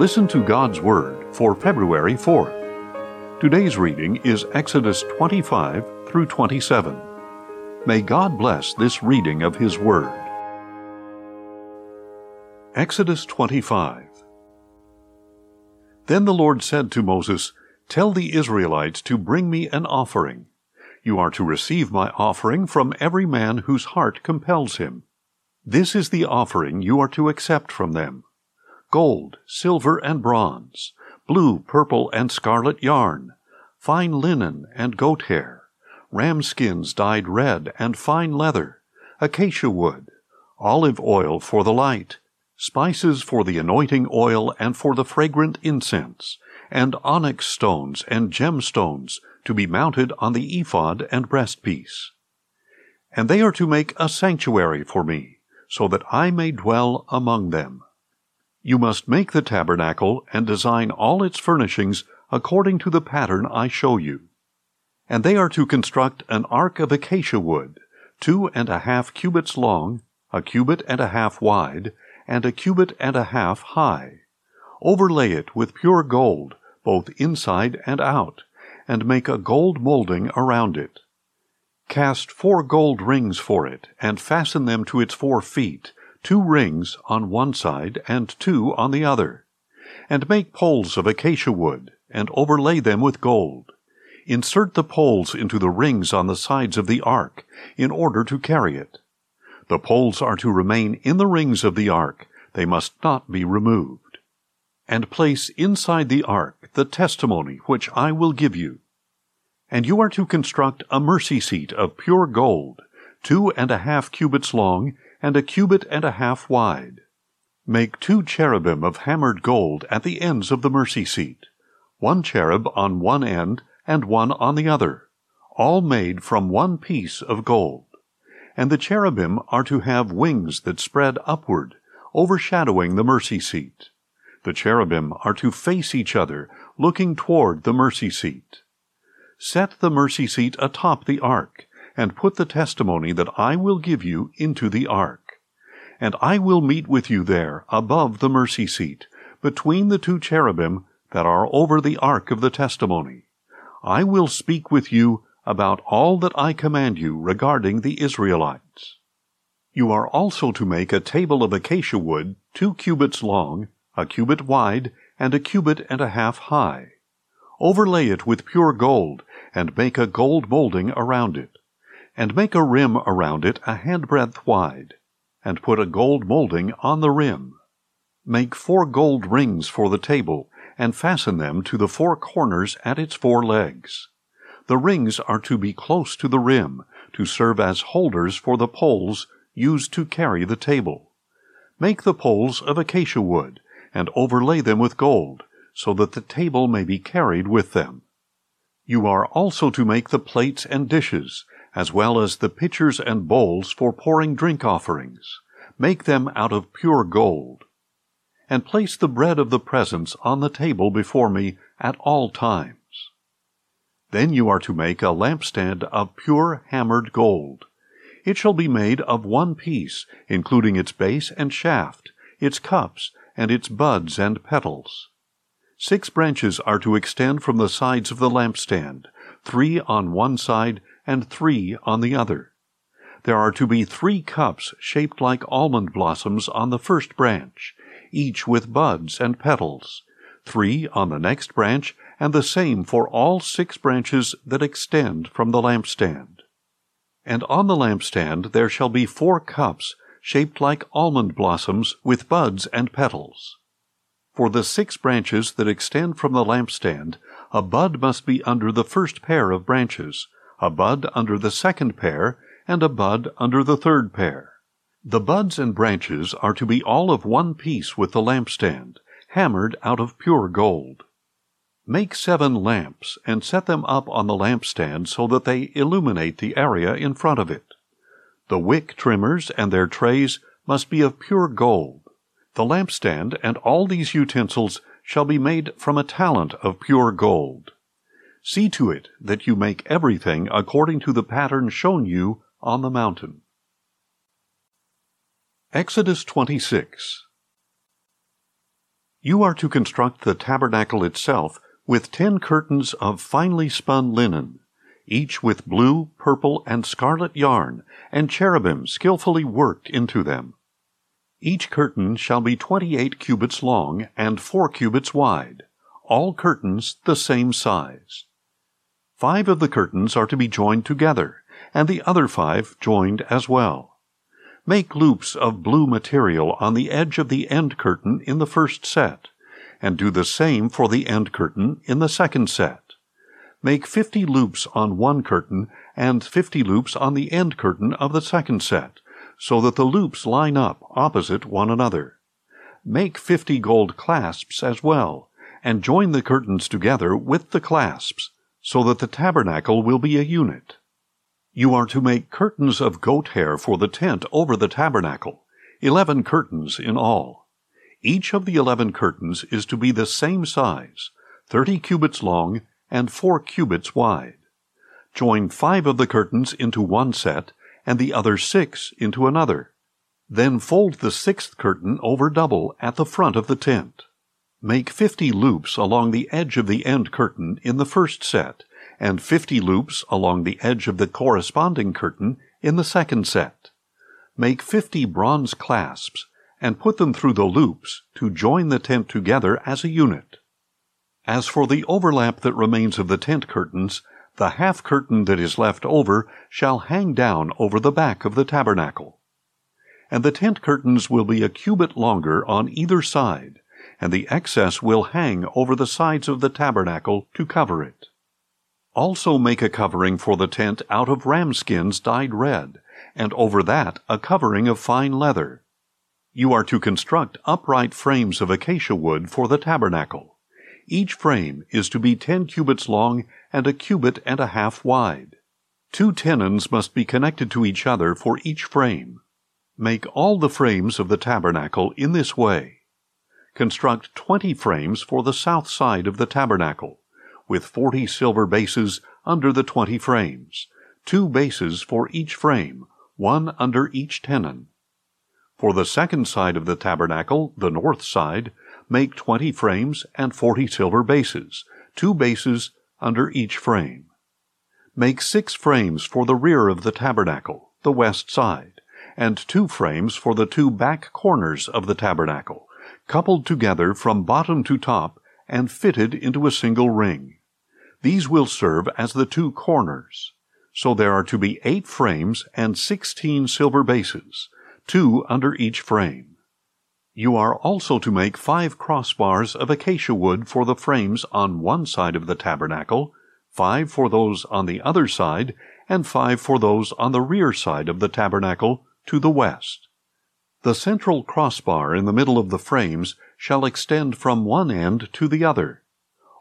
Listen to God's Word for February 4th. Today's reading is Exodus 25 through 27. May God bless this reading of His Word. Exodus 25 Then the Lord said to Moses, Tell the Israelites to bring me an offering. You are to receive my offering from every man whose heart compels him. This is the offering you are to accept from them gold, silver, and bronze, blue, purple, and scarlet yarn, fine linen and goat hair, ram skins dyed red and fine leather, acacia wood, olive oil for the light, spices for the anointing oil and for the fragrant incense, and onyx stones and gemstones to be mounted on the ephod and breastpiece. And they are to make a sanctuary for me, so that I may dwell among them. You must make the tabernacle and design all its furnishings according to the pattern I show you. And they are to construct an ark of acacia wood, two and a half cubits long, a cubit and a half wide, and a cubit and a half high. Overlay it with pure gold, both inside and out, and make a gold molding around it. Cast four gold rings for it, and fasten them to its four feet, two rings on one side and two on the other. And make poles of acacia wood, and overlay them with gold. Insert the poles into the rings on the sides of the ark, in order to carry it. The poles are to remain in the rings of the ark, they must not be removed. And place inside the ark the testimony which I will give you. And you are to construct a mercy seat of pure gold, two and a half cubits long and a cubit and a half wide. Make two cherubim of hammered gold at the ends of the mercy seat, one cherub on one end and one on the other, all made from one piece of gold. And the cherubim are to have wings that spread upward, overshadowing the mercy seat. The cherubim are to face each other, looking toward the mercy seat. Set the mercy seat atop the ark, and put the testimony that I will give you into the ark. And I will meet with you there above the mercy seat, between the two cherubim that are over the ark of the testimony. I will speak with you about all that I command you regarding the Israelites. You are also to make a table of acacia wood, two cubits long, a cubit wide, and a cubit and a half high. Overlay it with pure gold, and make a gold molding around it and make a rim around it a handbreadth wide, and put a gold molding on the rim. Make four gold rings for the table, and fasten them to the four corners at its four legs. The rings are to be close to the rim, to serve as holders for the poles used to carry the table. Make the poles of acacia wood, and overlay them with gold, so that the table may be carried with them. You are also to make the plates and dishes, as well as the pitchers and bowls for pouring drink offerings. Make them out of pure gold. And place the bread of the presence on the table before me at all times. Then you are to make a lampstand of pure hammered gold. It shall be made of one piece, including its base and shaft, its cups, and its buds and petals. Six branches are to extend from the sides of the lampstand, three on one side and three on the other. There are to be three cups shaped like almond blossoms on the first branch, each with buds and petals, three on the next branch, and the same for all six branches that extend from the lampstand. And on the lampstand there shall be four cups shaped like almond blossoms with buds and petals. For the six branches that extend from the lampstand, a bud must be under the first pair of branches, a bud under the second pair, and a bud under the third pair. The buds and branches are to be all of one piece with the lampstand, hammered out of pure gold. Make seven lamps, and set them up on the lampstand so that they illuminate the area in front of it. The wick trimmers and their trays must be of pure gold. The lampstand and all these utensils shall be made from a talent of pure gold. See to it that you make everything according to the pattern shown you on the mountain. Exodus 26 You are to construct the tabernacle itself with ten curtains of finely spun linen, each with blue, purple, and scarlet yarn, and cherubim skillfully worked into them. Each curtain shall be twenty eight cubits long and four cubits wide, all curtains the same size. Five of the curtains are to be joined together, and the other five joined as well. Make loops of blue material on the edge of the end curtain in the first set, and do the same for the end curtain in the second set. Make 50 loops on one curtain and 50 loops on the end curtain of the second set, so that the loops line up opposite one another. Make 50 gold clasps as well, and join the curtains together with the clasps, so that the tabernacle will be a unit. You are to make curtains of goat hair for the tent over the tabernacle, eleven curtains in all. Each of the eleven curtains is to be the same size, thirty cubits long and four cubits wide. Join five of the curtains into one set, and the other six into another. Then fold the sixth curtain over double at the front of the tent. Make fifty loops along the edge of the end curtain in the first set, and 50 loops along the edge of the corresponding curtain in the second set. Make 50 bronze clasps and put them through the loops to join the tent together as a unit. As for the overlap that remains of the tent curtains, the half curtain that is left over shall hang down over the back of the tabernacle. And the tent curtains will be a cubit longer on either side, and the excess will hang over the sides of the tabernacle to cover it. Also make a covering for the tent out of ram skins dyed red, and over that a covering of fine leather. You are to construct upright frames of acacia wood for the tabernacle. Each frame is to be ten cubits long and a cubit and a half wide. Two tenons must be connected to each other for each frame. Make all the frames of the tabernacle in this way. Construct twenty frames for the south side of the tabernacle with forty silver bases under the twenty frames, two bases for each frame, one under each tenon. For the second side of the tabernacle, the north side, make twenty frames and forty silver bases, two bases under each frame. Make six frames for the rear of the tabernacle, the west side, and two frames for the two back corners of the tabernacle, coupled together from bottom to top and fitted into a single ring. These will serve as the two corners. So there are to be eight frames and sixteen silver bases, two under each frame. You are also to make five crossbars of acacia wood for the frames on one side of the tabernacle, five for those on the other side, and five for those on the rear side of the tabernacle to the west. The central crossbar in the middle of the frames shall extend from one end to the other.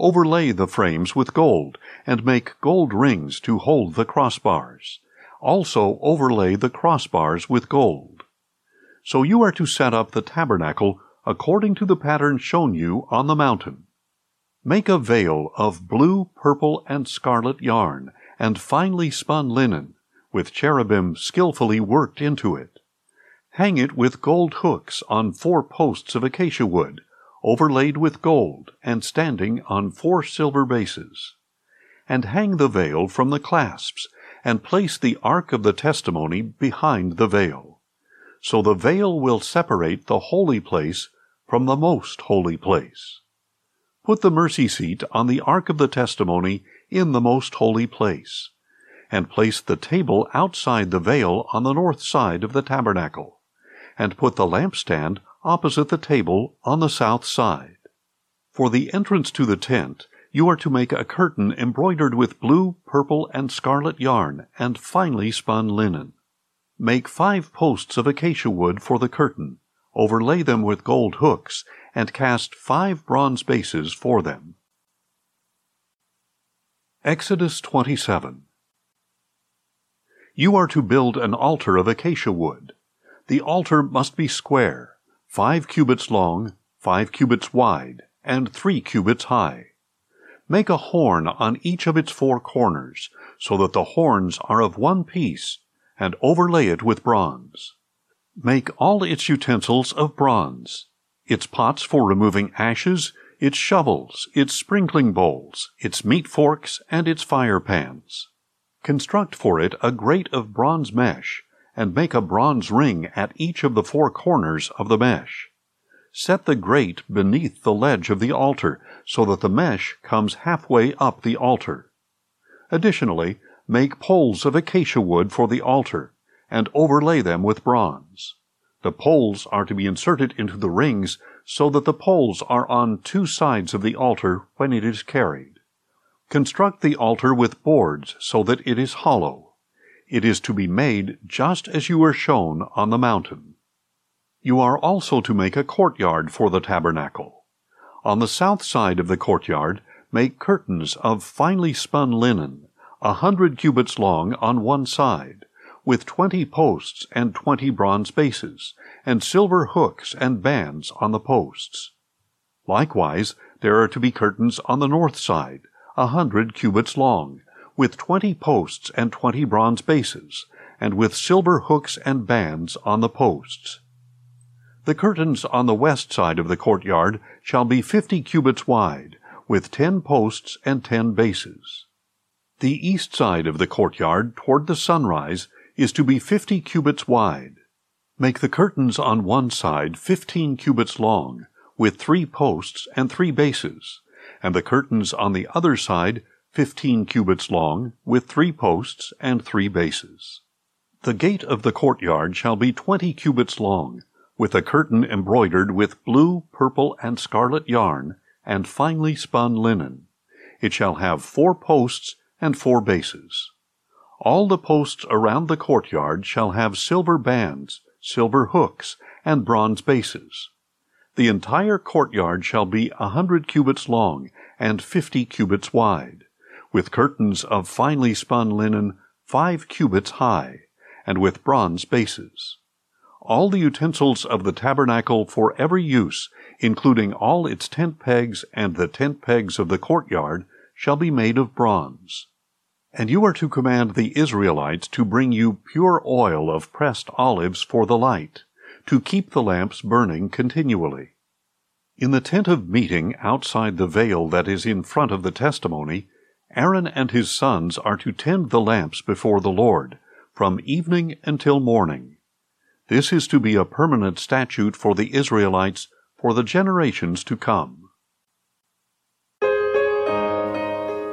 Overlay the frames with gold, and make gold rings to hold the crossbars. Also overlay the crossbars with gold. So you are to set up the tabernacle according to the pattern shown you on the mountain. Make a veil of blue, purple, and scarlet yarn, and finely spun linen, with cherubim skillfully worked into it. Hang it with gold hooks on four posts of acacia wood, overlaid with gold, and standing on four silver bases. And hang the veil from the clasps, and place the ark of the testimony behind the veil. So the veil will separate the holy place from the most holy place. Put the mercy seat on the ark of the testimony in the most holy place, and place the table outside the veil on the north side of the tabernacle, and put the lampstand opposite the table on the south side. For the entrance to the tent, you are to make a curtain embroidered with blue, purple, and scarlet yarn and finely spun linen. Make five posts of acacia wood for the curtain, overlay them with gold hooks, and cast five bronze bases for them. Exodus 27 You are to build an altar of acacia wood. The altar must be square, five cubits long, five cubits wide, and three cubits high. Make a horn on each of its four corners, so that the horns are of one piece, and overlay it with bronze. Make all its utensils of bronze. its pots for removing ashes, its shovels, its sprinkling bowls, its meat forks, and its fire pans. Construct for it a grate of bronze mesh, and make a bronze ring at each of the four corners of the mesh. Set the grate beneath the ledge of the altar, so that the mesh comes halfway up the altar. Additionally, make poles of acacia wood for the altar, and overlay them with bronze. The poles are to be inserted into the rings so that the poles are on two sides of the altar when it is carried. Construct the altar with boards so that it is hollow. It is to be made just as you were shown on the mountain. You are also to make a courtyard for the tabernacle. On the south side of the courtyard, make curtains of finely spun linen, a hundred cubits long on one side, with twenty posts and twenty bronze bases, and silver hooks and bands on the posts. Likewise, there are to be curtains on the north side, a hundred cubits long, with twenty posts and twenty bronze bases, and with silver hooks and bands on the posts. The curtains on the west side of the courtyard shall be fifty cubits wide, with ten posts and ten bases. The east side of the courtyard toward the sunrise is to be fifty cubits wide. Make the curtains on one side fifteen cubits long, with three posts and three bases, and the curtains on the other side fifteen cubits long, with three posts and three bases. The gate of the courtyard shall be twenty cubits long, with a curtain embroidered with blue, purple, and scarlet yarn, and finely spun linen. It shall have four posts and four bases. All the posts around the courtyard shall have silver bands, silver hooks, and bronze bases. The entire courtyard shall be a hundred cubits long and fifty cubits wide, with curtains of finely spun linen five cubits high, and with bronze bases. All the utensils of the tabernacle for every use, including all its tent pegs and the tent pegs of the courtyard, shall be made of bronze. And you are to command the Israelites to bring you pure oil of pressed olives for the light to keep the lamps burning continually. In the tent of meeting outside the veil that is in front of the testimony, Aaron and his sons are to tend the lamps before the Lord, from evening until morning. This is to be a permanent statute for the Israelites for the generations to come.